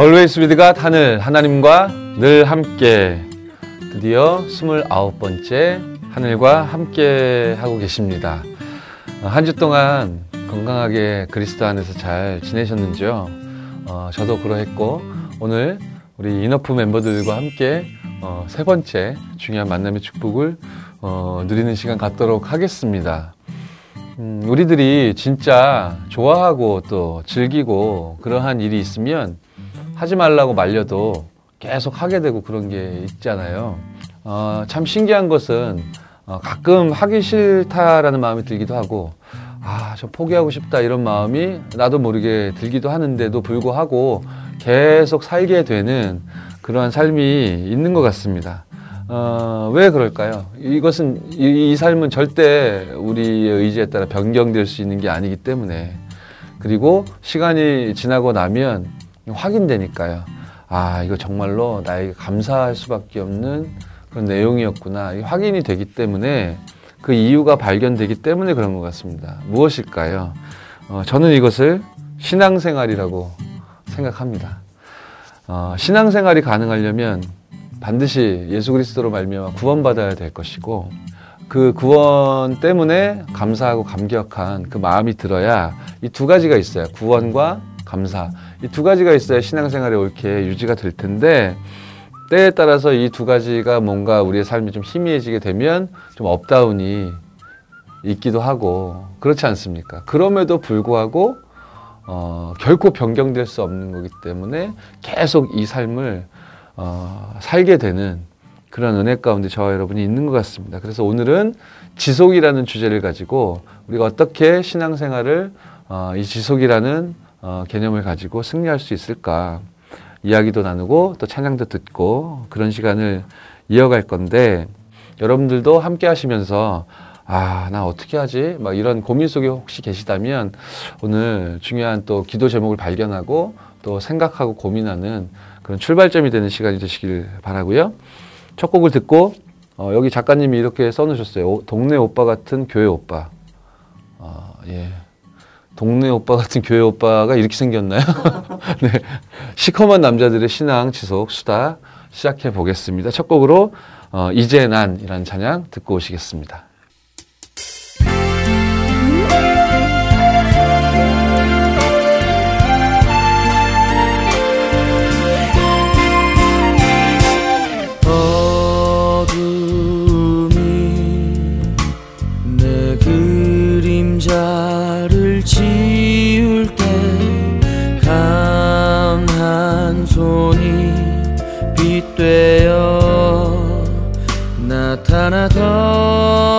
Always with God 하늘 하나님과 늘 함께 드디어 29번째 하늘과 함께 하고 계십니다. 한 주 동안 건강하게 그리스도 안에서 잘 지내셨는지요? 어, 저도 그러했고 오늘 우리 이너프 멤버들과 함께 어, 세 번째 중요한 만남의 축복을 어, 누리는 시간 갖도록 하겠습니다. 음, 우리들이 진짜 좋아하고 또 즐기고 그러한 일이 있으면 하지 말라고 말려도 계속 하게 되고 그런 게 있잖아요. 어, 참 신기한 것은 어, 가끔 하기 싫다라는 마음이 들기도 하고 아, 저 포기하고 싶다 이런 마음이 나도 모르게 들기도 하는데도 불구하고 계속 살게 되는 그러한 삶이 있는 것 같습니다. 어, 왜 그럴까요? 이것은, 이, 이, 삶은 절대 우리의 의지에 따라 변경될 수 있는 게 아니기 때문에. 그리고 시간이 지나고 나면 확인되니까요. 아, 이거 정말로 나에게 감사할 수밖에 없는 그런 내용이었구나. 확인이 되기 때문에 그 이유가 발견되기 때문에 그런 것 같습니다. 무엇일까요? 어, 저는 이것을 신앙생활이라고 생각합니다. 어, 신앙생활이 가능하려면 반드시 예수 그리스도로 말미암아 구원받아야 될 것이고 그 구원 때문에 감사하고 감격한 그 마음이 들어야 이 두 가지가 있어요. 구원과 감사. 이 두 가지가 있어야 신앙생활이 옳게 유지가 될 텐데 때에 따라서 이 두 가지가 뭔가 우리의 삶이 좀 희미해지게 되면 좀 up down이 있기도 하고 그렇지 않습니까? 그럼에도 불구하고 어, 결코 변경될 수 없는 거기 때문에 계속 이 삶을 어, 살게 되는 그런 은혜 가운데 저와 여러분이 있는 것 같습니다. 그래서 오늘은 지속이라는 주제를 가지고 우리가 어떻게 신앙생활을 어, 이 지속이라는 어, 개념을 가지고 승리할 수 있을까 이야기도 나누고 또 찬양도 듣고 그런 시간을 이어갈 건데 여러분들도 함께 하시면서 아, 나 어떻게 하지? 막 이런 고민 속에 혹시 계시다면 오늘 중요한 또 기도 제목을 발견하고 또 생각하고 고민하는 그런 출발점이 되는 시간이 되시길 바라고요. 첫 곡을 듣고 어, 여기 작가님이 이렇게 써놓으셨어요. 동네 오빠 같은 교회 오빠. 어, 예. 동네 오빠 같은 교회 오빠가 이렇게 생겼나요? 네. 시커먼 남자들의 신앙 지속 수다 시작해 보겠습니다. 첫 곡으로 어, 이제 난이라는 찬양 듣고 오시겠습니다.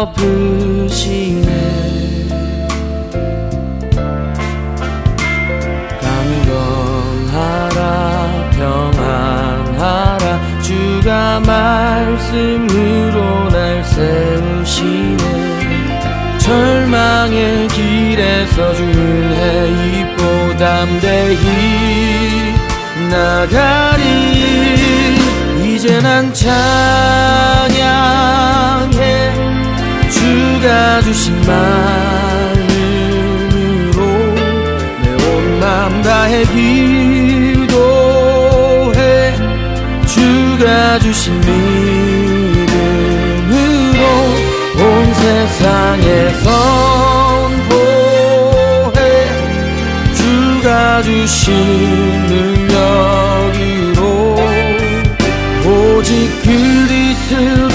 덮으시네. 강건하라 평안하라. 주가 말씀으로 날 세우시네. 절망의 길에서 주는 해입고 담대히 나가리. 이제 난 찬양 해 주가 주신 마음으로 내 온 마음 다해 기도해. 주가 주신 믿음으로 온 세상에 선포해. 주가 주신 능력이 오직 그리스도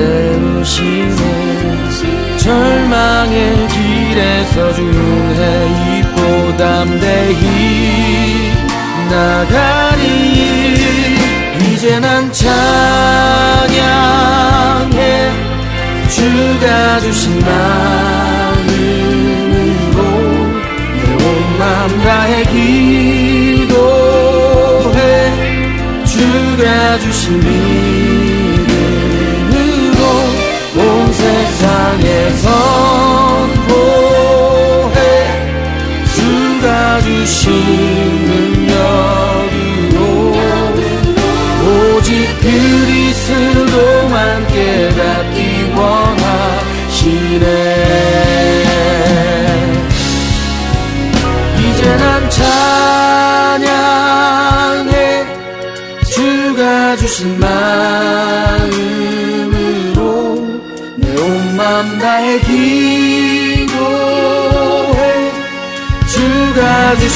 세우시네 절망의 길에서 주는 해이보담대히 나가리. 이제 난 찬양해 주가 주신 마음으로 내 온 마음 다해 기도해 주가 주신 믿음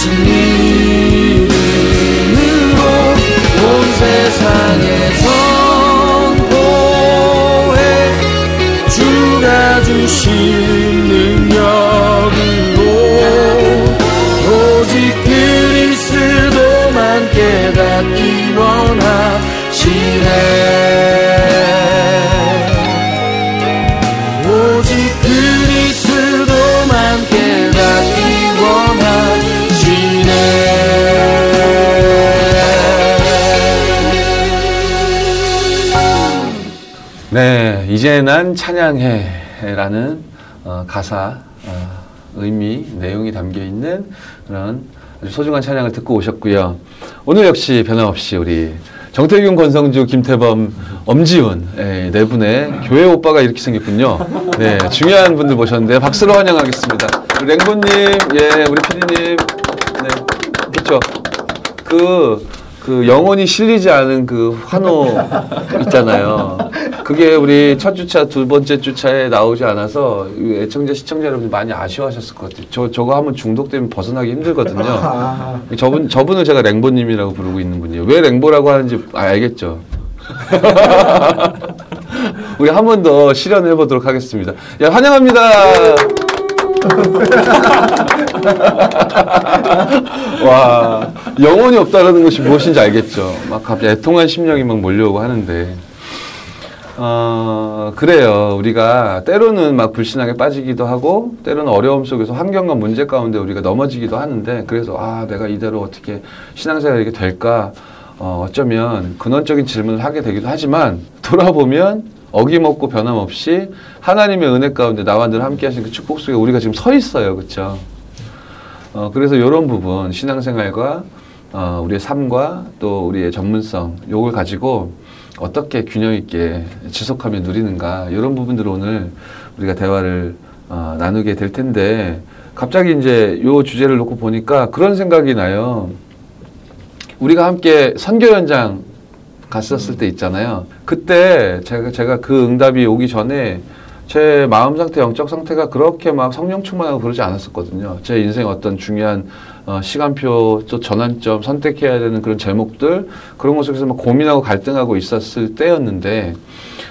주신 네, 이제 난 찬양해라는 어, 가사 어, 의미 내용이 담겨 있는 그런 아주 소중한 찬양을 듣고 오셨고요. 오늘 역시 변함없이 우리 정태균, 권성주, 김태범, 엄지훈 예, 네 분의 교회 오빠가 이렇게 생겼군요. 네, 중요한 분들 모셨는데 박수로 환영하겠습니다. 우리 랭보님, 예, 우리 피디님, 네, 그렇죠. 그, 그 영혼이 실리지 않은 그 환호 있잖아요. 그게 우리 첫 주차, 두 번째 주차에 나오지 않아서 이 애청자, 시청자 여러분들 많이 아쉬워하셨을 것 같아요. 저, 저거 하면 중독되면 벗어나기 힘들거든요. 저분, 저분을 제가 랭보님이라고 부르고 있는 분이에요. 왜 랭보라고 하는지 알겠죠? 우리 한 번 더 실현해 보도록 하겠습니다. 야, 환영합니다. 와, 영혼이 없다라는 것이 무엇인지 알겠죠. 막 갑자기 애통한 심령이 막 몰려오고 하는데. 어, 그래요. 우리가 때로는 막 불신하게 빠지기도 하고, 때로는 어려움 속에서 환경과 문제 가운데 우리가 넘어지기도 하는데, 그래서, 아, 내가 이대로 어떻게 신앙생활이 이렇게 될까, 어, 어쩌면 근원적인 질문을 하게 되기도 하지만, 돌아보면 어김없고 변함없이 하나님의 은혜 가운데 나와 늘 함께 하신 그 축복 속에 우리가 지금 서 있어요. 그쵸? 어, 그래서 이런 부분, 신앙생활과 어, 우리의 삶과 또 우리의 전문성, 요걸 가지고 어떻게 균형 있게 지속하며 누리는가, 이런 부분들을 오늘 우리가 대화를 어, 나누게 될 텐데, 갑자기 이제 요 주제를 놓고 보니까 그런 생각이 나요. 우리가 함께 선교 현장 갔었을 때 있잖아요. 그때 제가, 제가 그 응답이 오기 전에 제 마음 상태, 영적 상태가 그렇게 막 성령 충만하고 그러지 않았었거든요. 제 인생 어떤 중요한 어, 시간표, 또 전환점, 선택해야 되는 그런 제목들, 그런 것 속에서 막 고민하고 갈등하고 있었을 때였는데,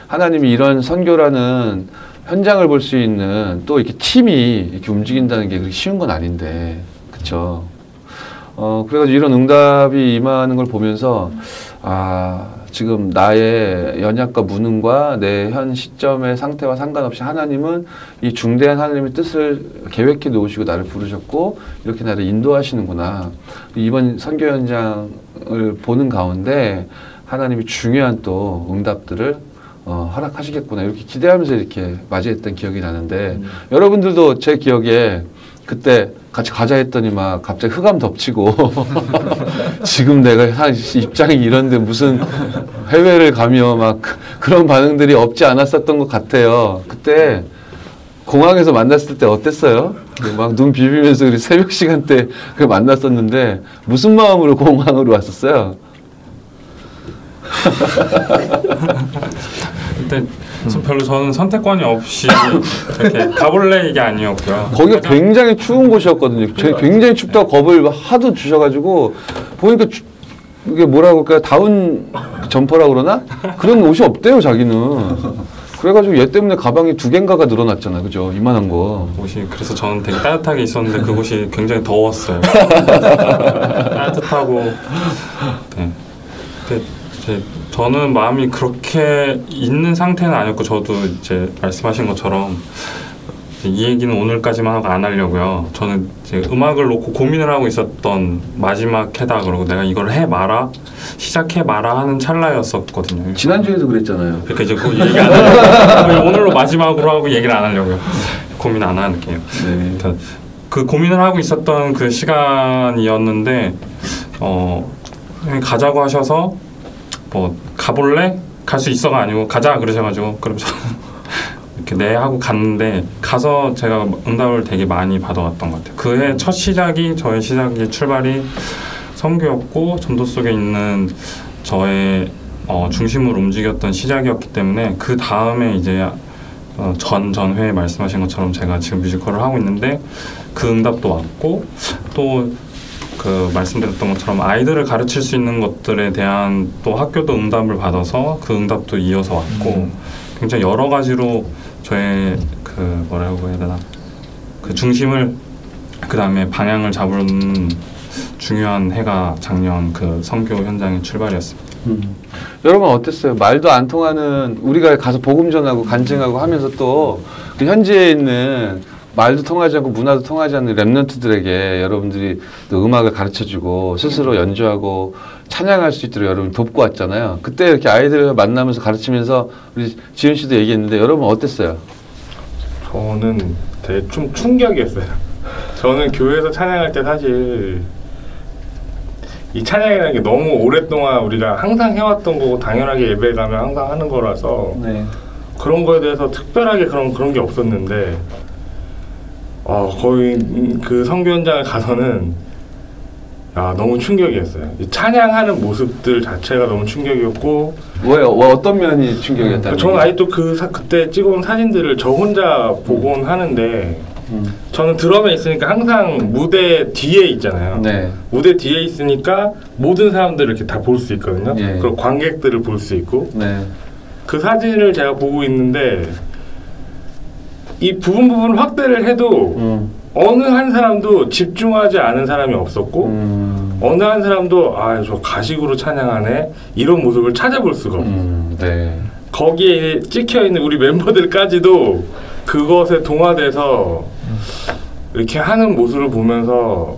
하나님이 이런 선교라는 현장을 볼 수 있는 또 이렇게 팀이 이렇게 움직인다는 게 그렇게 쉬운 건 아닌데, 그쵸. 어, 그래가지고 이런 응답이 임하는 걸 보면서, 아, 지금 나의 연약과 무능과 내 현 시점의 상태와 상관없이 하나님은 이 중대한 하나님의 뜻을 계획해 놓으시고 나를 부르셨고 이렇게 나를 인도하시는구나. 이번 선교 현장을 보는 가운데 하나님이 중요한 또 응답들을 어, 허락하시겠구나. 이렇게 기대하면서 이렇게 맞이했던 기억이 나는데 여러분들도 제 기억에 그때 같이 가자 했더니 막 갑자기 흑암 덮치고 지금 내가 한 입장이 이런데 무슨 해외를 가며 막 그런 반응들이 없지 않았었던 것 같아요. 그때 공항에서 만났을 때 어땠어요? 막 눈 비비면서 우리 새벽 시간대 그 만났었는데 무슨 마음으로 공항으로 왔었어요? 근데 저 별로 저는 선택권이 없이 이렇게 가볼래 이게 아니었고요. 거기가 굉장히 추운 곳이었거든요. 제- 굉장히 춥다고 겁을 하도 주셔가지고 보니까 추- 이게 뭐라고 할까 다운 점퍼라고 그러나 그런 옷이 없대요 자기는. 그래가지고 얘 때문에 가방이 두 개인가가 늘어났잖아, 그죠? 이만한 거. 옷이 그래서 저는 되게 따뜻하게 있었는데 그곳이 굉장히 더웠어요. 따뜻하고 네. 근데 이제 저는 마음이 그렇게 있는 상태는 아니었고 저도 이제 말씀하신 것처럼 이 얘기는 오늘까지만 하고 안 하려고요. 저는 이제 음악을 놓고 고민을 하고 있었던 마지막 해다 그러고 내가 이걸 해 마라 시작해 마라 하는 찰나였었거든요. 지난주에도 그랬잖아요. 그러니까 이제 그 얘기 안 하려고 오늘로 마지막으로 하고 얘기를 안 하려고요. 고민 안 하는 게요. 네. 일단 그 고민을 하고 있었던 그 시간이었는데 어 가자고 하셔서 뭐 가볼래? 갈 수 있어가 아니고 가자 그러셔가지고 그럼 저 이렇게 네 하고 갔는데 가서 제가 응답을 되게 많이 받아왔던 것 같아요. 그해 첫 시작이 저의 시작이 출발이 성교였고 전도 속에 있는 저의 어, 중심을 움직였던 시작이었기 때문에 그 다음에 이제 어, 전 전회에 말씀하신 것처럼 제가 지금 뮤지컬을 하고 있는데 그 응답도 왔고 또 그 말씀드렸던 것처럼 아이들을 가르칠 수 있는 것들에 대한 또 학교도 응답을 받아서 그 응답도 이어서 왔고 굉장히 여러 가지로 저의 그 뭐라고 해야 되나 그 중심을 그 다음에 방향을 잡은 중요한 해가 작년 그 선교 현장의 출발이었습니다. 음. 여러분 어땠어요? 말도 안 통하는 우리가 가서 복음 전하고 간증하고 하면서 또 그 현지에 있는 말도 통하지 않고 문화도 통하지 않는 랩런트들에게 여러분들이 또 음악을 가르쳐주고 스스로 연주하고 찬양할 수 있도록 여러분 돕고 왔잖아요. 그때 이렇게 아이들을 만나면서 가르치면서 우리 지은 씨도 얘기했는데 여러분 어땠어요? 저는 되게 좀 충격이었어요. 저는 교회에서 찬양할 때 사실 이 찬양이라는 게 너무 오랫동안 우리가 항상 해왔던 거고 당연하게 예배 가면 항상 하는 거라서 네. 그런 거에 대해서 특별하게 그런 그런 게 없었는데 어, 거의 음, 그 선교 현장에 가서는 아 너무 충격이었어요. 이 찬양하는 모습들 자체가 너무 충격이었고 뭐예요? 뭐 어떤 면이 충격이었다는 저는 얘기예요? 아직도 그 사, 그때 찍어온 사진들을 저 혼자 보곤 하는데 음. 저는 드럼에 있으니까 항상 무대 뒤에 있잖아요. 네. 무대 뒤에 있으니까 모든 사람들을 이렇게 다 볼 수 있거든요. 예. 그리고 관객들을 볼 수 있고 네. 그 사진을 제가 보고 있는데 이 부분 부분 확대를 해도 음. 어느 한 사람도 집중하지 않은 사람이 없었고 음. 어느 한 사람도 아 저 가식으로 찬양하네 이런 모습을 찾아볼 수가 없어요. 음. 네. 거기에 찍혀 있는 우리 멤버들까지도 그것에 동화돼서 이렇게 하는 모습을 보면서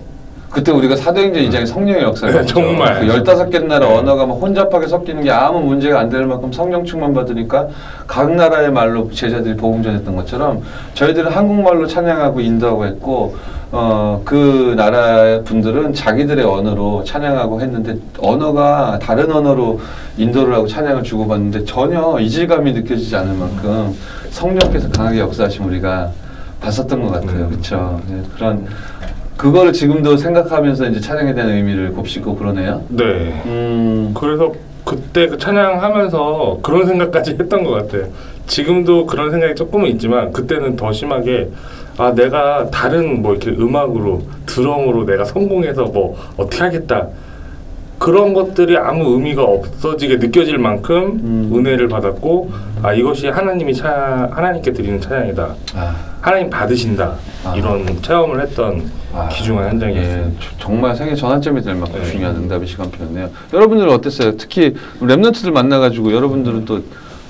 그때 우리가 사도행전 2장의 성령의 역사를 네, 봤죠. 정말. 그 15개 나라 네. 언어가 막 혼잡하게 섞이는 게 아무 문제가 안 될 만큼 성령 충만 받으니까 각 나라의 말로 제자들이 복음 전했던 것처럼 저희들은 한국말로 찬양하고 인도하고 했고 어, 그 나라의 분들은 자기들의 언어로 찬양하고 했는데 언어가 다른 언어로 인도를 하고 찬양을 주고받는데 전혀 이질감이 느껴지지 않을 만큼 성령께서 강하게 역사하신 우리가 봤었던 것 같아요. 음. 그렇죠. 그런 그거를 지금도 생각하면서 이제 찬양에 대한 의미를 곱씹고 그러네요. 네 음, 그래서 그때 그 찬양하면서 그런 생각까지 했던 것 같아요. 지금도 그런 생각이 조금은 있지만 그때는 더 심하게 아 내가 다른 뭐 이렇게 음악으로 드럼으로 내가 성공해서 뭐 어떻게 하겠다 그런 것들이 아무 의미가 없어지게 느껴질 만큼 음. 은혜를 받았고 아 이것이 하나님이 차 하나님께 드리는 찬양이다 아, 하나님 받으신다 아. 이런 체험을 했던 아, 귀중한 현장이었어요. 예, 저- 정말 생애 전환점이 될 만큼 네. 중요한 응답의 시간표였네요. 여러분들은 어땠어요? 특히 랩런트들 만나가지고 여러분들은 또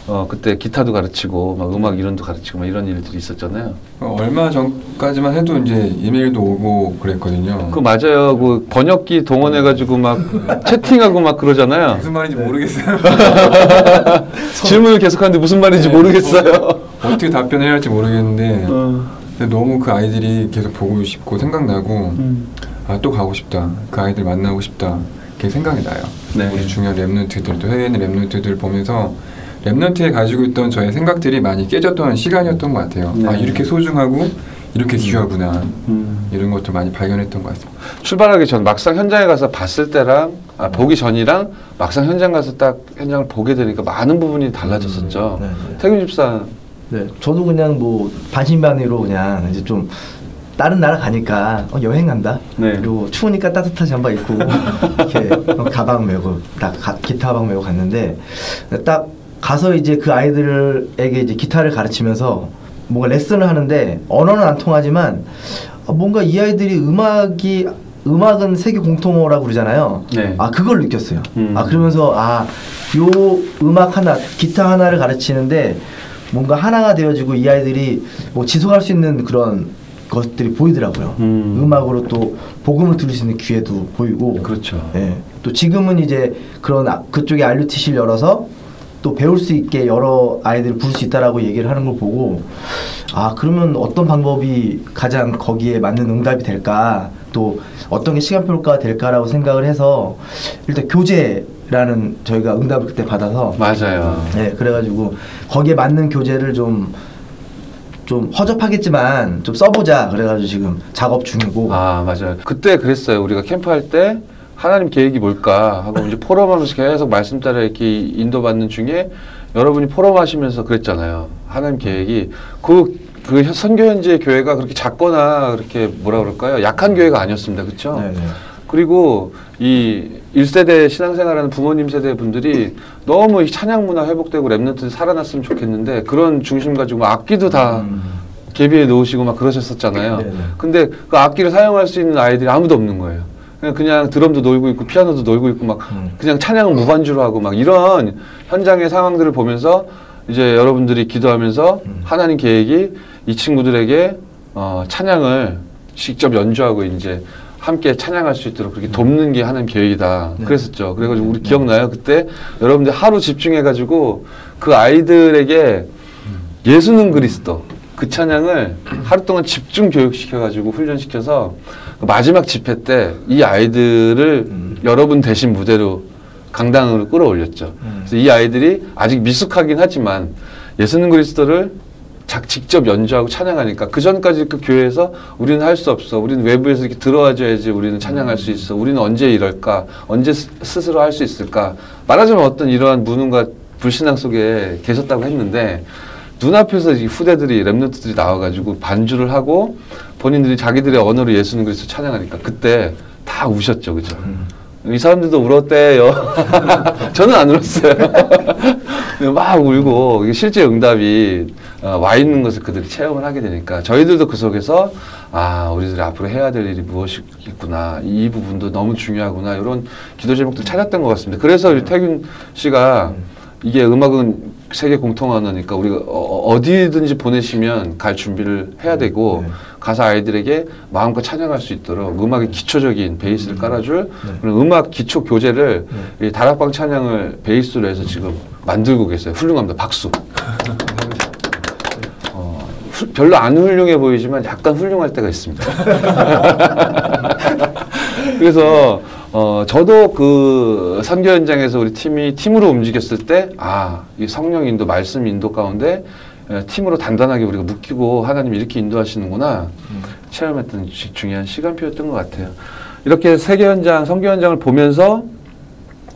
어, 그때 기타도 가르치고 막 음악 이론도 가르치고 막 이런 일들이 있었잖아요. 어, 얼마 전까지만 해도 이제 이메일도 오고 그랬거든요. 그 맞아요. 그 번역기 동원해가지고 막 채팅하고 막 그러잖아요. 무슨 말인지 모르겠어요. 질문을 계속하는데 무슨 말인지 네, 모르겠어요. 어떻게 답변을 해야 할지 모르겠는데 어, 너무 그 아이들이 계속 보고 싶고 생각나고 음. 아또 가고 싶다. 그 아이들 만나고 싶다. 그게 생각이 나요. 네. 우리 중요한 랩런트들 또 해외에 있는 랩런트들 보면서 랩런트에 가지고 있던 저의 생각들이 많이 깨졌던 시간이었던 것 같아요. 네. 아 이렇게 소중하고 이렇게 귀하구나 음. 이런 것들 많이 발견했던 것 같습니다. 출발하기 전 막상 현장에 가서 봤을 때랑 아, 보기 전이랑 막상 현장 가서 딱 현장을 보게 되니까 많은 부분이 달라졌었죠. 네, 네. 태균 집사 네, 저도 그냥 뭐 반신반의로 그냥 이제 좀 다른 나라 가니까 어, 여행 간다. 네. 그리고 추우니까 따뜻한 잠바 입고 이렇게 어, 가방 메고 딱 가- 기타 가방 메고 갔는데 딱 가서 이제 그 아이들에게 이제 기타를 가르치면서 뭔가 레슨을 하는데 언어는 안 통하지만 어, 뭔가 이 아이들이 음악이 음악은 세계 공통어라고 그러잖아요. 네. 아 그걸 느꼈어요. 음. 아 그러면서 아 요 음악 하나 기타 하나를 가르치는데 뭔가 하나가 되어지고 이 아이들이 뭐 지속할 수 있는 그런 것들이 보이더라고요. 음. 음. 악으로또 복음을 들을 수 있는 기회도 보이고. 그렇죠. 예. 또 지금은 이제 그런 아- 그쪽에 RUTC를 열어서 또 배울 수 있게 여러 아이들을 부를 수 있다라고 얘기를 하는 걸 보고 아 그러면 어떤 방법이 가장 거기에 맞는 응답이 될까 또 어떤 게 시간표가 될까라고 생각을 해서 일단 교재 라는 저희가 응답을 그때 받아서 맞아요. 네 그래가지고 거기에 맞는 교재를 좀 좀 허접하겠지만 좀 써보자 그래가지고 지금 작업 중이고 아 맞아요. 그때 그랬어요. 우리가 캠프할 때 하나님 계획이 뭘까 하고 이제 포럼하면서 계속 말씀 따라 이렇게 인도받는 중에 여러분이 포럼하시면서 그랬잖아요. 하나님 계획이 그, 그 선교 현지의 교회가 그렇게 작거나 그렇게 뭐라 그럴까요? 약한 교회가 아니었습니다. 그렇죠? 네, 네. 그리고 이 1세대 신앙생활하는 부모님 세대 분들이 너무 이 찬양 문화 회복되고 랩런트 살아났으면 좋겠는데 그런 중심 가지고 악기도 다 음. 계비에 놓으시고 막 그러셨었잖아요. 네네. 근데 그 악기를 사용할 수 있는 아이들이 아무도 없는 거예요. 그냥, 그냥 드럼도 놀고 있고 피아노도 놀고 있고 막 음. 그냥 찬양은 무반주로 하고 막 이런 현장의 상황들을 보면서 이제 여러분들이 기도하면서 음. 하나님 계획이 이 친구들에게 어, 찬양을 직접 연주하고 이제 함께 찬양할 수 있도록 그렇게 돕는 게 하나님 계획이다. 네. 그랬었죠. 그래가지고 우리 기억나요? 그때 여러분들 하루 집중해가지고 그 아이들에게 예수는 그리스도 그 찬양을 하루 동안 집중 교육시켜가지고 훈련시켜서 그 마지막 집회 때 이 아이들을 음. 여러분 대신 무대로 강당으로 끌어올렸죠. 음. 그래서 이 아이들이 아직 미숙하긴 하지만 예수는 그리스도를 자- 직접 연주하고 찬양하니까 그 전까지 그 교회에서 우리는 할 수 없어. 우리는 외부에서 이렇게 들어와줘야지 우리는 찬양할 수 있어. 우리는 언제 이럴까? 언제 스- 스스로 할 수 있을까? 말하자면 어떤 이러한 무능과 불신앙 속에 계셨다고 했는데 눈앞에서 이 후대들이 랩런트들이 나와가지고 반주를 하고 본인들이 자기들의 언어로 예수는 그리스도 찬양하니까 그때 다 우셨죠, 그죠? 이 사람들도 울었대요. 저는 안 울었어요. 막 울고 실제 응답이 어, 와 있는 것을 그들이 체험을 하게 되니까 저희들도 그 속에서 아 우리들이 앞으로 해야 될 일이 무엇이겠구나 이 부분도 너무 중요하구나 이런 기도 제목들 찾았던 것 같습니다. 그래서 태균 씨가 이게 음악은 세계 공통 언어니까 우리가 어, 어디든지 보내시면 갈 준비를 해야 되고 네. 가서 아이들에게 마음껏 찬양할 수 있도록 음악의 기초적인 베이스를 깔아줄 그런 음악 기초 교재를 이 다락방 찬양을 베이스로 해서 지금 만들고 계세요. 훌륭합니다. 박수. 어, 후- 별로 안 훌륭해 보이지만 약간 훌륭할 때가 있습니다. 그래서 어, 저도 그 선교 현장에서 우리 팀이 팀으로 움직였을 때, 아, 이 성령 인도, 말씀 인도 가운데 에, 팀으로 단단하게 우리가 묶이고 하나님이 이렇게 인도하시는구나 체험했던 지- 중요한 시간표였던 것 같아요. 이렇게 세계 현장, 선교 현장을 보면서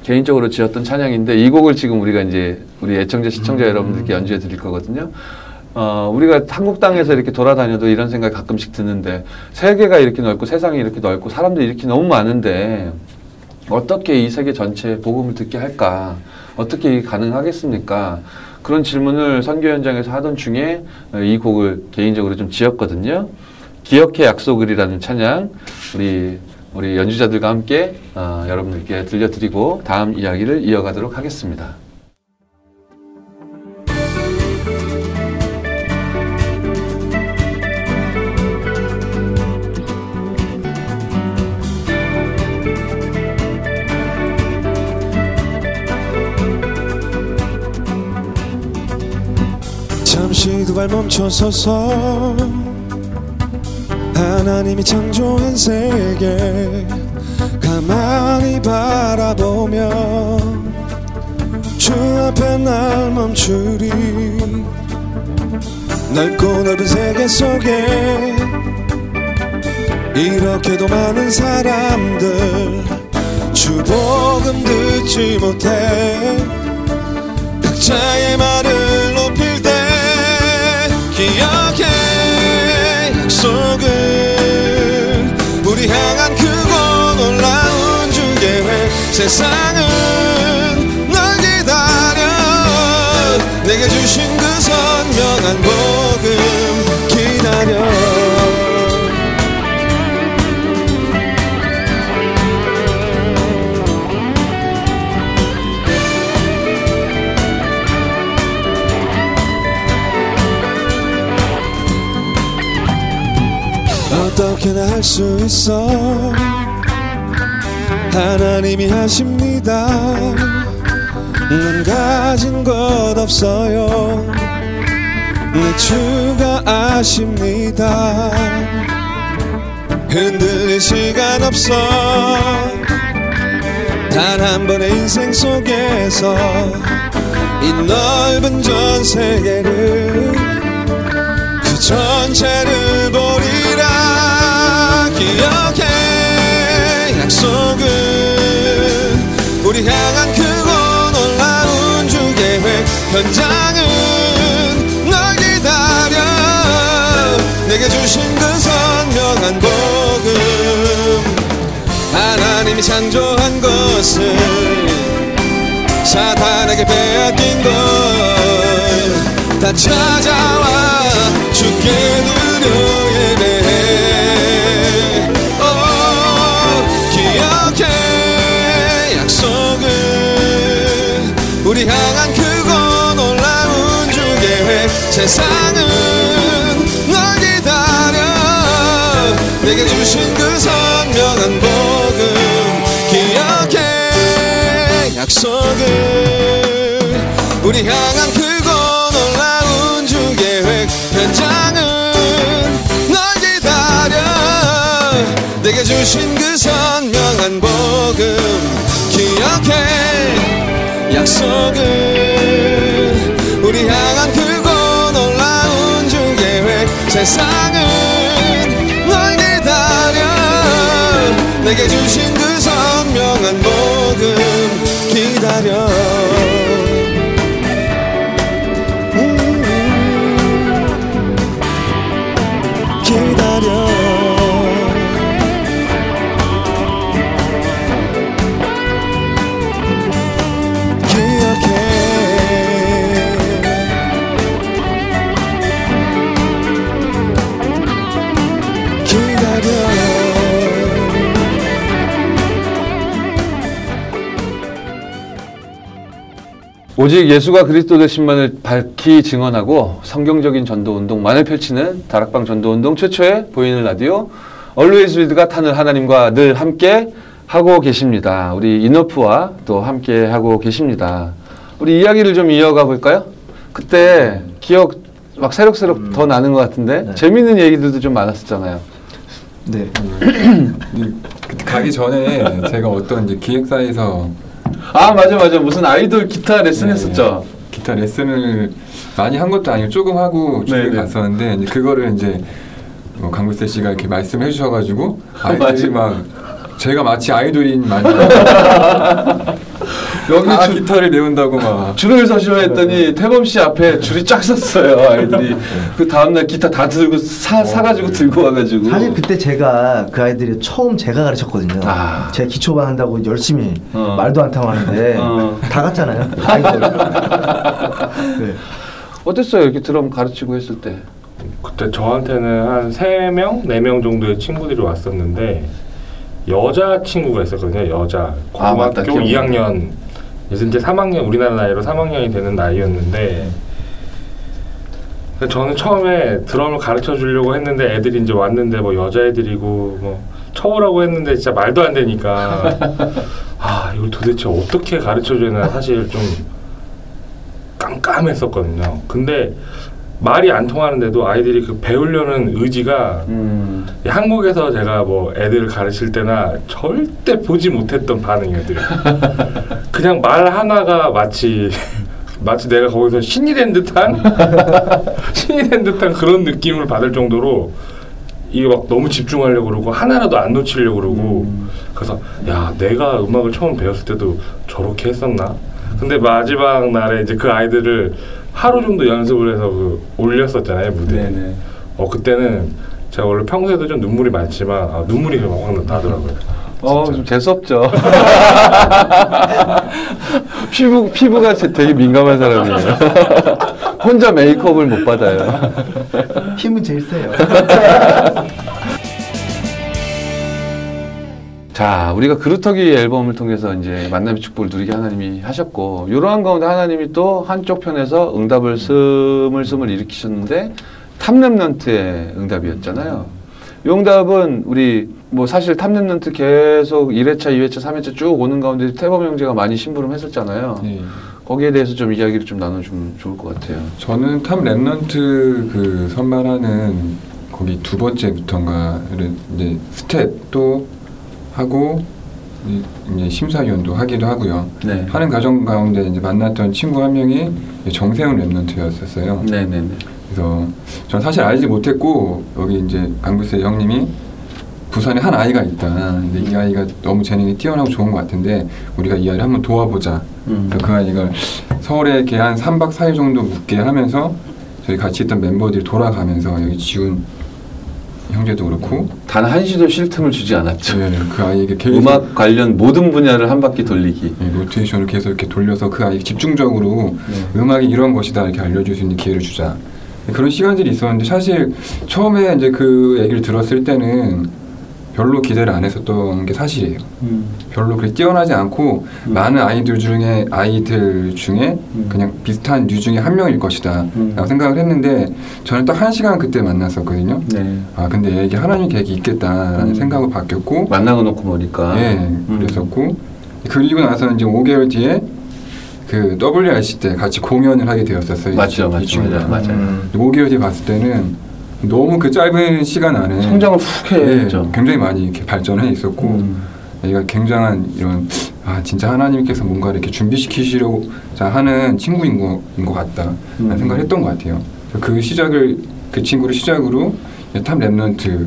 개인적으로 지었던 찬양인데 이 곡을 지금 우리가 이제 우리 애청자 시청자 여러분들께 연주해 드릴 거거든요. 어, 우리가 한국 땅에서 이렇게 돌아다녀도 이런 생각이 가끔씩 드는데 세계가 이렇게 넓고 세상이 이렇게 넓고 사람들이 이렇게 너무 많은데 어떻게 이 세계 전체에 복음을 듣게 할까? 어떻게 이게 가능하겠습니까? 그런 질문을 선교 현장에서 하던 중에 어, 이 곡을 개인적으로 좀 지었거든요. 기억해 약속을이라는 찬양 우리 우리 연주자들과 함께 어, 여러분들께 들려드리고 다음 이야기를 이어가도록 하겠습니다. 잠시 두발 멈춰서서 하나님이 창조한 세계 가만히 바라보며 주 앞에 날 멈추리. 넓고 넓은 세계 속에 이렇게도 많은 사람들 주 복음 듣지 못해 각자의 말을 기억해 약속을 우리 향한 크고 놀라운 주 계획 세상은 널 기다려 내게 주신 그 선명한 복 어떻게나 할 수 있어. 하나님이 하십니다. 난 가진 것 없어요. 내 주가 아십니다. 흔들릴 시간 없어. 단 한 번의 인생 속에서 이 넓은 전 세계를 그 전체를 보리 약속은 우리 향한 크고 놀라운 주 계획. 현장은 널 기다려. 내게 주신 그 선명한 복음. 하나님이 창조한 것을 사탄에게 빼앗긴 걸 다 찾아와 주께 드려 예배 우리 향한 크고 놀라운 주 계획 세상은 널 기다려. 내게 주신 그 선명한 복음. 기억해. 약속은 우리 향한 크고 놀라운 주 계획 현장은 널 기다려. 내게 주신 그 선 약속은 우리 향한 크고 놀라운 주 계획 세상은 널 기다려. 내게 주신 오직 예수가 그리스도 되신만을 밝히 증언하고 성경적인 전도 운동만을 펼치는 다락방 전도 운동 최초의 보이는 라디오 얼루이즈 빌드가 타늘 하나님과 늘 함께 하고 계십니다. 우리 이너프와 또 함께 하고 계십니다. 우리 이야기를 좀 이어가 볼까요? 그때 기억 막 새록새록 더 나는 것 같은데 네. 재밌는 얘기들도 좀 많았었잖아요. 네. 근데 그때 가기 전에 제가 어떤 이제 기획사에서 아 맞아 맞아 무슨 아이돌 기타 레슨 네, 했었죠. 기타 레슨을 많이 한 것도 아니고 조금 하고 집에 네, 네. 갔었는데 이제 그거를 이제 뭐 강불세 씨가 이렇게 말씀해 주셔가지고. 아이들이 막 제가 마치 아이돌인 마냥 여기 다 줄- 기타를 배운다고 막 줄을 서시오 했더니 태범 씨 앞에 줄이 쫙 섰어요 아이들이 그 다음날 기타 다 들고 사, 사가지고 들고 와가지고 사실 그때 제가 그 아이들이 처음 제가 가르쳤거든요. 아. 제가 기초반 한다고 열심히 어. 말도 안 타고 하는데 어. 다 갔잖아요. 아이들. 네. 어땠어요 이렇게 드럼 가르치고 했을 때 그때 저한테는 한 3명, 4명 정도의 친구들이 왔었는데 여자 친구가 있었거든요. 여자. 아. 고등학교 기억나. 2학년. 그래서 이제 3학년 우리나라 나이로 3학년이 되는 나이였는데 저는 처음에 드럼을 가르쳐 주려고 했는데 애들이 이제 왔는데 뭐 여자애들이고 뭐 쳐오라고 했는데 진짜 말도 안 되니까 아 이걸 도대체 어떻게 가르쳐 되나 사실 좀 깜깜했었거든요. 근데 말이 안 통하는데도 아이들이 그 배우려는 의지가 음. 한국에서 제가 뭐 애들을 가르칠 때나 절대 보지 못했던 반응이들이 그냥 말 하나가 마치 마치 내가 거기서 신이 된 듯한 신이 된 듯한 그런 느낌을 받을 정도로 이게 막 너무 집중하려고 그러고 하나라도 안 놓치려고 그러고. 그래서 야 내가 음악을 처음 배웠을 때도 저렇게 했었나? 근데 마지막 날에 이제 그 아이들을 하루 정도 연습을 해서 그 올렸었잖아요 무대에 네네. 어 그때는 제가 원래 평소에도 좀 눈물이 많지만 아, 눈물이 확 나더라고요. 어좀 재수없죠. 피부 피부가 제- 되게 민감한 사람이에요. 혼자 메이크업을 못 받아요. 힘은 제일 세요. 자, 우리가 그루터기 앨범을 통해서 이제 만남의 축복을 누리게 하나님이 하셨고, 이러한 가운데 하나님이 또 한쪽 편에서 응답을 스물스물 일으키셨는데, top remnant의 응답이었잖아요. 응답은 우리 뭐 사실 top remnant 계속 1회차, 2회차, 3회차 쭉 오는 가운데 태범 형제가 많이 심부름했었잖아요. 예. 거기에 대해서 좀 이야기를 좀 나눠주면 좋을 것 같아요. 저는 top remnant 그 선발하는 거기 두 번째부터인가를 이제 스텝도 하고 이- 이제 심사위원도 하기도 하고요. 네. 하는 과정 가운데 이제 만났던 친구 한 명이 정세훈 랩런트였었어요. 네 네 네. 그래서 전 사실 알지 못했고 여기 이제 강불세 형님이 부산에 한 아이가 있다. 근데 이 아이가 너무 재능이 뛰어나고 좋은 것 같은데 우리가 이 아이를 한번 도와보자. 음. 그 아이가 서울에 이렇게 한 3박 4일 정도 묵게 하면서 저희 같이 있던 멤버들이 돌아가면서 여기 지훈 형제도 그렇고 단 한 시도 쉴 틈을 주지 않았죠. 네, 그 아이에게 계속 음악 관련 모든 분야를 한 바퀴 돌리기. 예, 노테이션을 계속 이렇게 돌려서 그 아이에게 집중적으로 네. 음악이 이런 것이다 이렇게 알려줄 수 있는 기회를 주자 그런 시간들이 있었는데 사실 처음에 이제 그 얘기를 들었을 때는 별로 기대를 안 했었던 게 사실이에요. 별로 그렇게 뛰어나지 않고 음. 많은 아이들 중에 아이들 중에 음. 그냥 비슷한 류 중에 한 명일 것이다 음. 라고 생각을 했는데 저는 딱 한 시간 그때 만났었거든요. 네. 아 근데 얘에게 하나님 계획이 있겠다라는 음. 생각으로 바뀌었고 만나고 놓고 보니까. 예, 음. 그랬었고 그리고 나서 이제 5개월 뒤에 그 WRC 때 같이 공연을 하게 되었었어요. 이 맞죠, 맞죠. 맞아요. 맞아요. 음. 5개월 뒤에 봤을 때는 너무 그 짧은 시간 안에 성장을 훅 예, 했죠. 굉장히 많이 이렇게 발전해 있었고 음. 얘가 굉장한 이런 아 진짜 하나님께서 뭔가 이렇게 준비시키시려고자 하는 친구인 거 인 것 같다 음. 생각을 했던 것 같아요. 그 시작을 그 친구를 시작으로 top remnant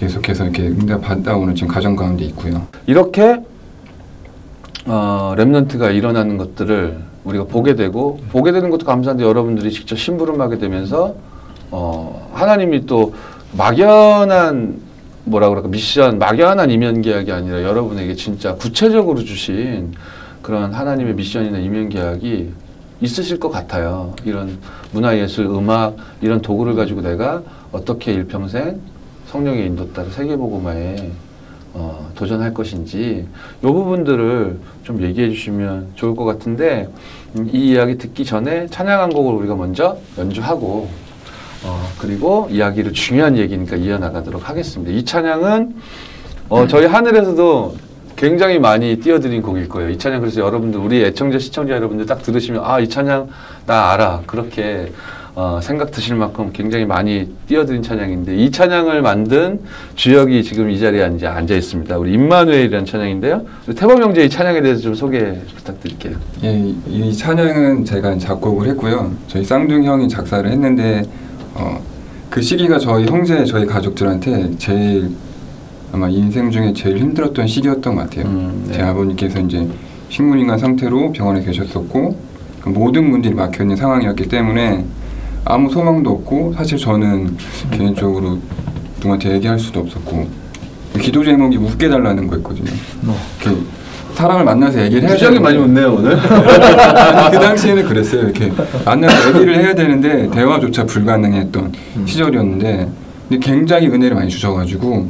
계속해서 이렇게 응답 받아오는 지금 과정 가운데 있고요. 이렇게 어, remnant가 일어나는 것들을 우리가 보게 되고 보게 되는 것도 감사한데 여러분들이 직접 심부름하게 되면서 어, 하나님이 또 막연한 뭐라 그럴까 미션 막연한 이면 계약이 아니라 여러분에게 진짜 구체적으로 주신 그런 하나님의 미션이나 이면 계약이 있으실 것 같아요. 이런 문화예술, 음악 이런 도구를 가지고 내가 어떻게 일평생 성령의 인도 따라 세계복음화에 어, 도전할 것인지 이 부분들을 좀 얘기해 주시면 좋을 것 같은데 음, 이 이야기 듣기 전에 찬양 한 곡을 우리가 먼저 연주하고 어, 그리고 이야기를 중요한 얘기니까 이어나가도록 하겠습니다. 이 찬양은 어, 저희 하늘에서도 굉장히 많이 띄워드린 곡일 거예요. 이 찬양 그래서 여러분들 우리 애청자 시청자 여러분들 딱 들으시면 아 이 찬양 나 알아 그렇게 어, 생각 드실 만큼 굉장히 많이 띄워드린 찬양인데 이 찬양을 만든 주역이 지금 이 자리에 앉아, 앉아 있습니다. 우리 임마누엘이라는 찬양인데요. 태범 형제 이 찬양에 대해서 좀 소개 부탁드릴게요. 예, 이- 이 찬양은 제가 작곡을 했고요. 저희 쌍둥이 형이 작사를 했는데 어, 그 시기가 저희 형제 저희 가족들한테 제일 아마 인생 중에 제일 힘들었던 시기였던 것 같아요. 음, 네. 제 아버님께서 이제 식물인간 상태로 병원에 계셨었고 그 모든 문들이 막혀 있는 상황이었기 때문에 아무 소망도 없고 사실 저는 개인적으로 누구한테 얘기할 수도 없었고 기도 제목이 웃게 달라는 거였거든요. 이렇게 사람을 만나서 얘기를 해야 되는데 많이 웃네요 오늘. 그 당시에는 그랬어요. 이렇게 만나서 얘기를 해야 되는데 대화조차 불가능했던 시절이었는데 근데 굉장히 은혜를 많이 주셔가지고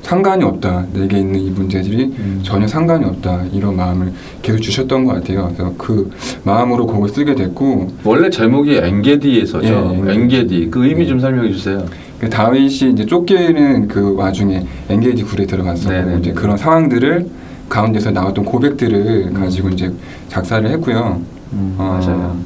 상관이 없다. 내게 있는 이 문제들이 음. 전혀 상관이 없다. 이런 마음을 계속 주셨던 것 같아요. 그래서 그 마음으로 곡을 쓰게 됐고 원래 제목이 엔게디에서죠. 예, 엔게디 그 의미 예. 좀 설명해 주세요. 그 다윗이 이제 쫓기는 그 와중에 엔게디 굴에 들어갔었고 네네네. 이제 그런 상황들을 가운데서 나왔던 고백들을 음. 가지고 이제 작사를 했고요. 음, 어, 맞아요.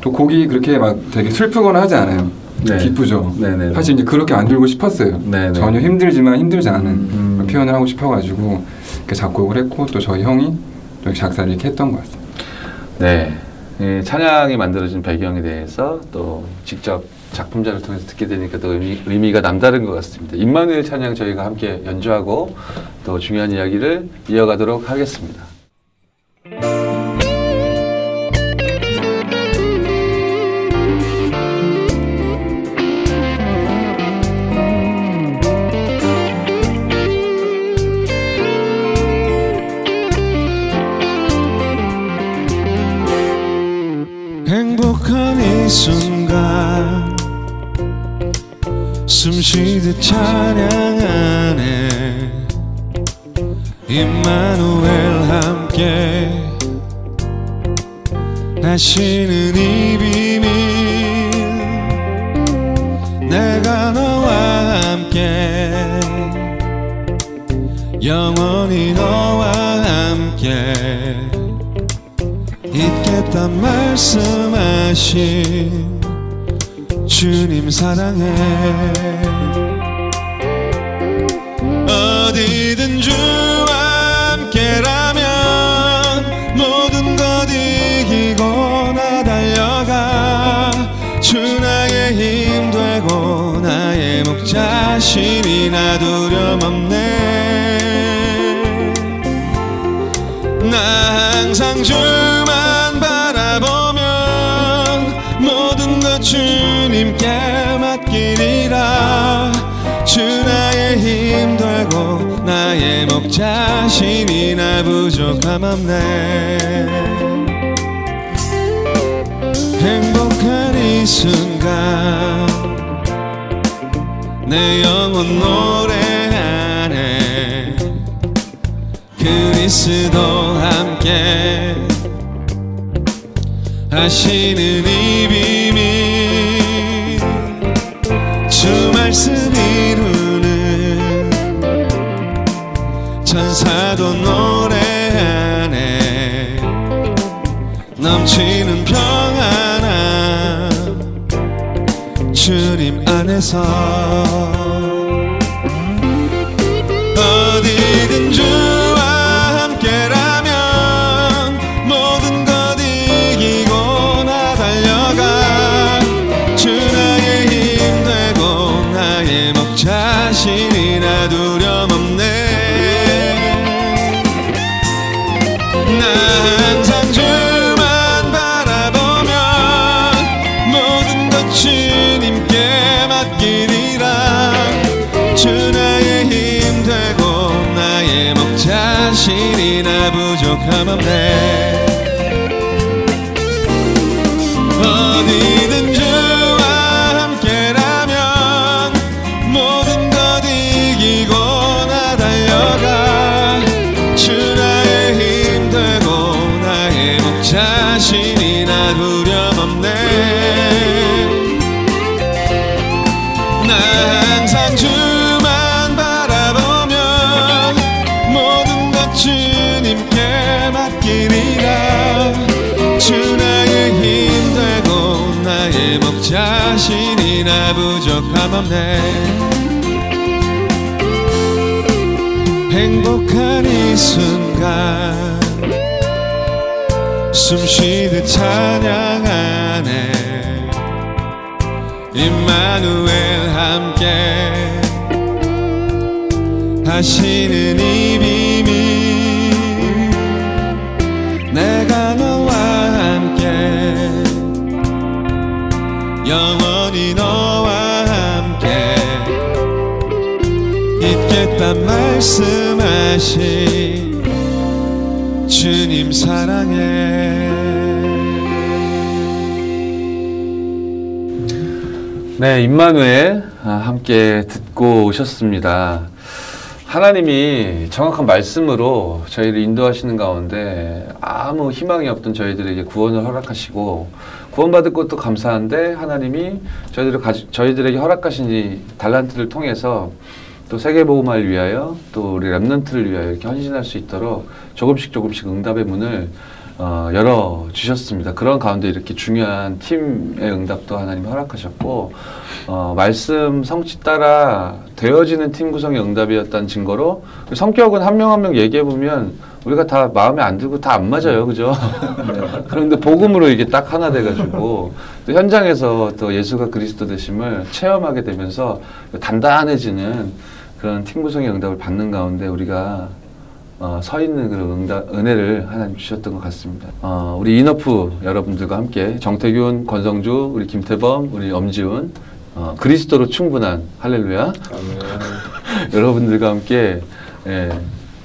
또 곡이 그렇게 막 되게 슬프거나 하지 않아요. 네. 기쁘죠. 네네. 사실 이제 그렇게 만들고 싶었어요. 네네. 전혀 힘들지만 힘들지 않은 음. 그런 표현을 하고 싶어가지고 이렇게 작곡을 했고 또 저희 형이 또 작사를 이렇게 했던 것 같습니다. 네. 이 찬양이 만들어진 배경에 대해서 또 직접 작품자를 통해서 듣게 되니까 또 의미, 의미 가 남다른 것 같습니다. 임마누엘 찬양 저희가 함께 연주하고 또 중요한 이야기를 이어가도록 하겠습니다. 숨 쉬듯 찬양하네 임마누엘 함께 하시는 이 비밀 내가 너와 함께 영원히 너와 함께 있겠다 말씀하신 주님 사랑해 목자신이 나 두려움 없네. 나 항상 주만 바라보면 모든 것 주님께 맡기리라. 주 나의 힘 되고 나의 목 자신이 나 부족함 없네. 행복한 이 순간 내 영혼 노래하네. 그리스도 함께 하시는 이 비밀. 주 말씀 이루는 천사도 노래하네. 넘치는 평 주님 안에서 나의 힘 되고 나의 목 자신이 나 부족함 없네 목자신이 나 부족함 없네. 행복한 이 순간 숨 쉬듯 찬양하네 임마누엘 함께 하시는 이비 있겠다 말씀하신 주님 사랑해 네, 임마누엘 아, 함께 듣고 오셨습니다. 하나님이 정확한 말씀으로 저희를 인도하시는 가운데 아무 희망이 없던 저희들에게 구원을 허락하시고 구원받을 것도 감사한데 하나님이 저희들을 가지, 저희들에게 허락하신 이 달란트를 통해서 또 세계복음화를 위하여 또 우리 랩런트를 위하여 이렇게 헌신할 수 있도록 조금씩 조금씩 응답의 문을 어, 열어 주셨습니다. 그런 가운데 이렇게 중요한 팀의 응답도 하나님 허락하셨고 어, 말씀 성취 따라 되어지는 팀 구성의 응답이었다는 증거로 성격은 한 명 한 명 얘기해 보면 우리가 다 마음에 안 들고 다 안 맞아요, 그죠? 그런데 복음으로 이게 딱 하나 돼가지고 또 현장에서 또 예수가 그리스도 되심을 체험하게 되면서 단단해지는 그런 팀 구성의 응답을 받는 가운데 우리가 어, 서 있는 그런 응답, 은혜를 하나님 주셨던 것 같습니다. 어, 우리 인어프 여러분들과 함께 정태균, 권성주, 우리 김태범, 우리 엄지훈, 어, 그리스도로 충분한 할렐루야. 여러분들과 함께 예,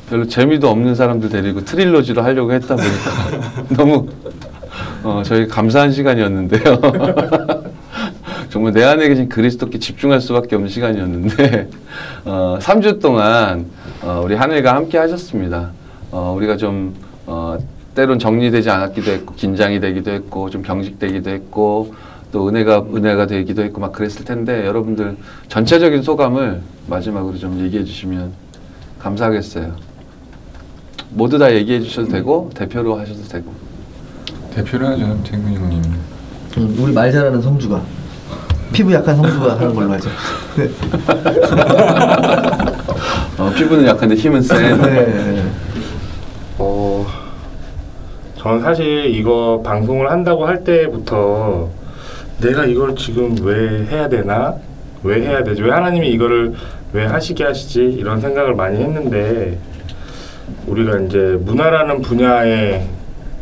별로 재미도 없는 사람들 데리고 트릴로지로 하려고 했다 보니까 너무 어, 저희 감사한 시간이었는데요. 정말 내 안에 계신 그리스도께 집중할 수밖에 없는 시간이었는데 어, 3주 동안 어, 우리 하늘과 함께 하셨습니다. 어, 우리가 좀 어, 때론 정리되지 않았기도 했고 긴장이 되기도 했고 좀 경직되기도 했고 또 은혜가 은혜가 되기도 했고 막 그랬을 텐데 여러분들 전체적인 소감을 마지막으로 좀 얘기해 주시면 감사하겠어요. 모두 다 얘기해 주셔도 되고 대표로 하셔도 되고. 대표를 하죠, 태균 형님. 음, 우리 말 잘하는 성주가 피부 약한 성주가 하는 걸로 하죠. 네. 어, 피부는 약한데 힘은 센. 네. 어, 저는 사실 이거 방송을 한다고 할 때부터 내가 이걸 지금 왜 해야 되나? 왜 해야 되지? 왜 하나님이 이거를 왜 하시게 하시지? 이런 생각을 많이 했는데 우리가 이제 문화라는 분야에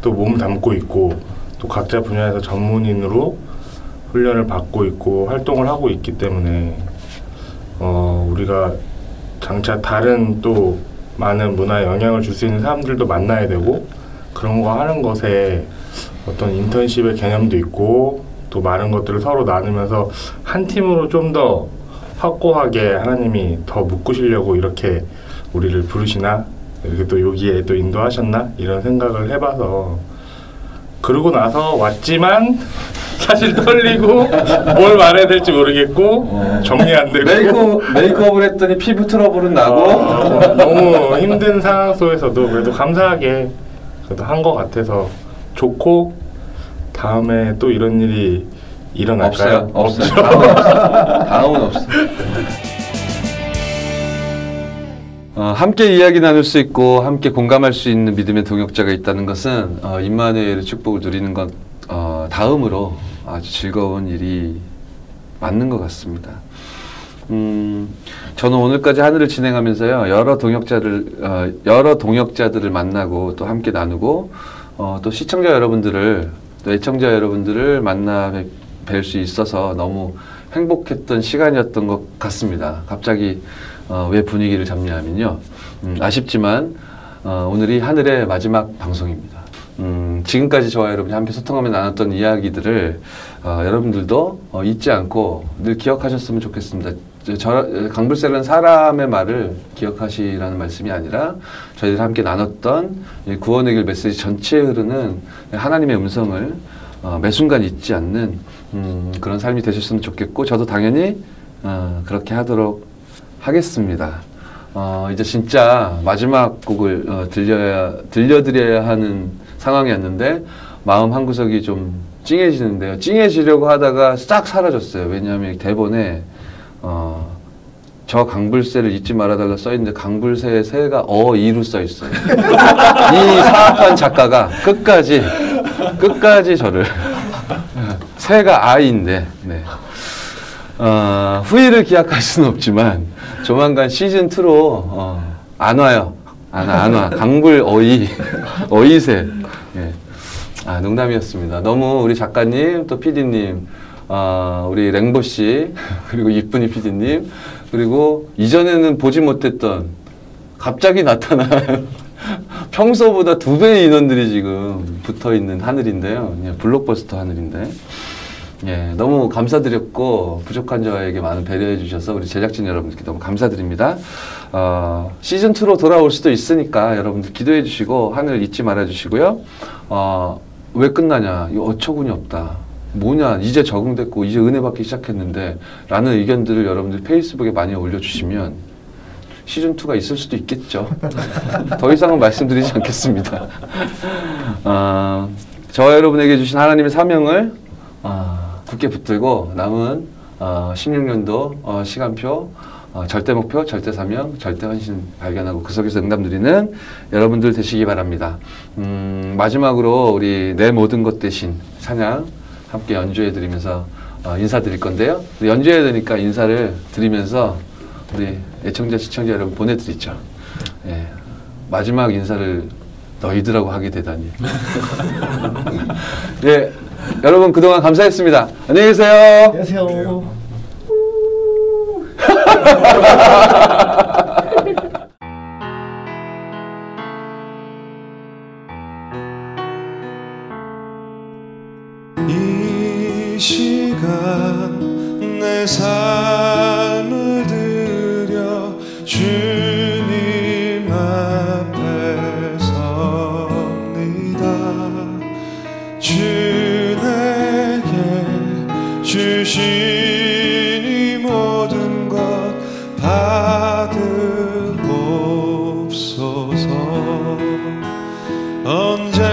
또 몸 담고 있고 또 각자 분야에서 전문인으로 훈련을 받고 있고 활동을 하고 있기 때문에 어, 우리가 장차 다른 또 많은 문화에 영향을 줄 수 있는 사람들도 만나야 되고 그런 거 하는 것에 어떤 인턴십의 개념도 있고 또 많은 것들을 서로 나누면서 한 팀으로 좀 더 확고하게 하나님이 더 묶으시려고 이렇게 우리를 부르시나? 이렇게 또 여기에 또 인도하셨나? 이런 생각을 해봐서 그러고 나서 왔지만 사실 떨리고 뭘 말해야 될지 모르겠고 정리 안 되고 메이크업 메이크업을 했더니 피부 트러블은 나고. 어, 너무 힘든 상황 속에서도 그래도 감사하게 그래도 한 것 같아서 좋고 다음에 또 이런 일이 일어날까요? 없어요. 없어요. 다음은, 다음은 없어. 어, 함께 이야기 나눌 수 있고 함께 공감할 수 있는 믿음의 동역자가 있다는 것은 어, 임마누엘의 축복을 누리는 것 어, 다음으로 아주 즐거운 일이 맞는 것 같습니다. 음, 저는 오늘까지 하늘을 진행하면서요 여러 동역자를 어, 여러 동역자들을 만나고 또 함께 나누고 어, 또 시청자 여러분들을 또 애청자 여러분들을 만나 뵐 수 있어서 너무 행복했던 시간이었던 것 같습니다. 갑자기 어, 왜 분위기를 잡냐면요 음, 아쉽지만 어, 오늘이 하늘의 마지막 방송입니다. 음, 지금까지 저와 여러분이 함께 소통하며 나눴던 이야기들을 어, 여러분들도 어, 잊지 않고 늘 기억하셨으면 좋겠습니다. 저, 저, 강불셀은 사람의 말을 기억하시라는 말씀이 아니라 저희들 함께 나눴던 이 구원의 길 메시지 전체에 흐르는 하나님의 음성을 어, 매 순간 잊지 않는 음, 그런 삶이 되셨으면 좋겠고 저도 당연히 어, 그렇게 하도록 하겠습니다. 어, 이제 진짜 마지막 곡을 어, 들려야 들려드려야 하는 상황이었는데 마음 한 구석이 좀 찡해지는데요. 찡해지려고 하다가 싹 사라졌어요. 왜냐하면 대본에 어, 저 강불새를 잊지 말아달라 써있는데 강불새의 새가 어이로 써있어요. 이 사악한 작가가 끝까지 끝까지 저를 새가 아이인데 네. 어, 후회를 기약할 수는 없지만 조만간 시즌 2로 어, 안 와요. 안 와, 안 와. 강불 어이 어이새. 예. 아 농담이었습니다. 너무 우리 작가님 또 PD님 아, 우리 랭보 씨 그리고 이쁜이 PD님 그리고 이전에는 보지 못했던 갑자기 나타난 평소보다 두 배의 인원들이 지금 붙어 있는 하늘인데요. 예, 블록버스터 하늘인데. 예, 너무 감사드렸고 부족한 저에게 많은 배려해 주셔서 우리 제작진 여러분들께 너무 감사드립니다. 어, 시즌 2로 돌아올 수도 있으니까 여러분들 기도해 주시고 하늘 잊지 말아 주시고요. 어, 왜 끝나냐? 이 어처구니 없다. 뭐냐? 이제 적응됐고 이제 은혜 받기 시작했는데 라는 의견들을 여러분들 페이스북에 많이 올려 주시면 시즌 2가 있을 수도 있겠죠. 더 이상은 말씀드리지 않겠습니다. 어, 저와 여러분에게 주신 하나님의 사명을 어, 굳게 붙들고 남은 어, 16년도 어, 시간표, 어, 절대 목표, 절대 사명, 절대 헌신 발견하고 그 속에서 응답 누리는 여러분들 되시기 바랍니다. 음, 마지막으로 우리 내 모든 것 대신 찬양 함께 연주해 드리면서 어, 인사드릴 건데요. 연주해야 되니까 인사를 드리면서 우리 애청자 시청자 여러분 보내드리죠. 예, 마지막 인사를 너희들하고 하게 되다니. 예, 여러분 그동안 감사했습니다. 안녕히 계세요. 안녕하세요. 이 시간 내 삶 주신 이 모든 것 받으옵소서. 언제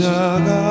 십자가 십자가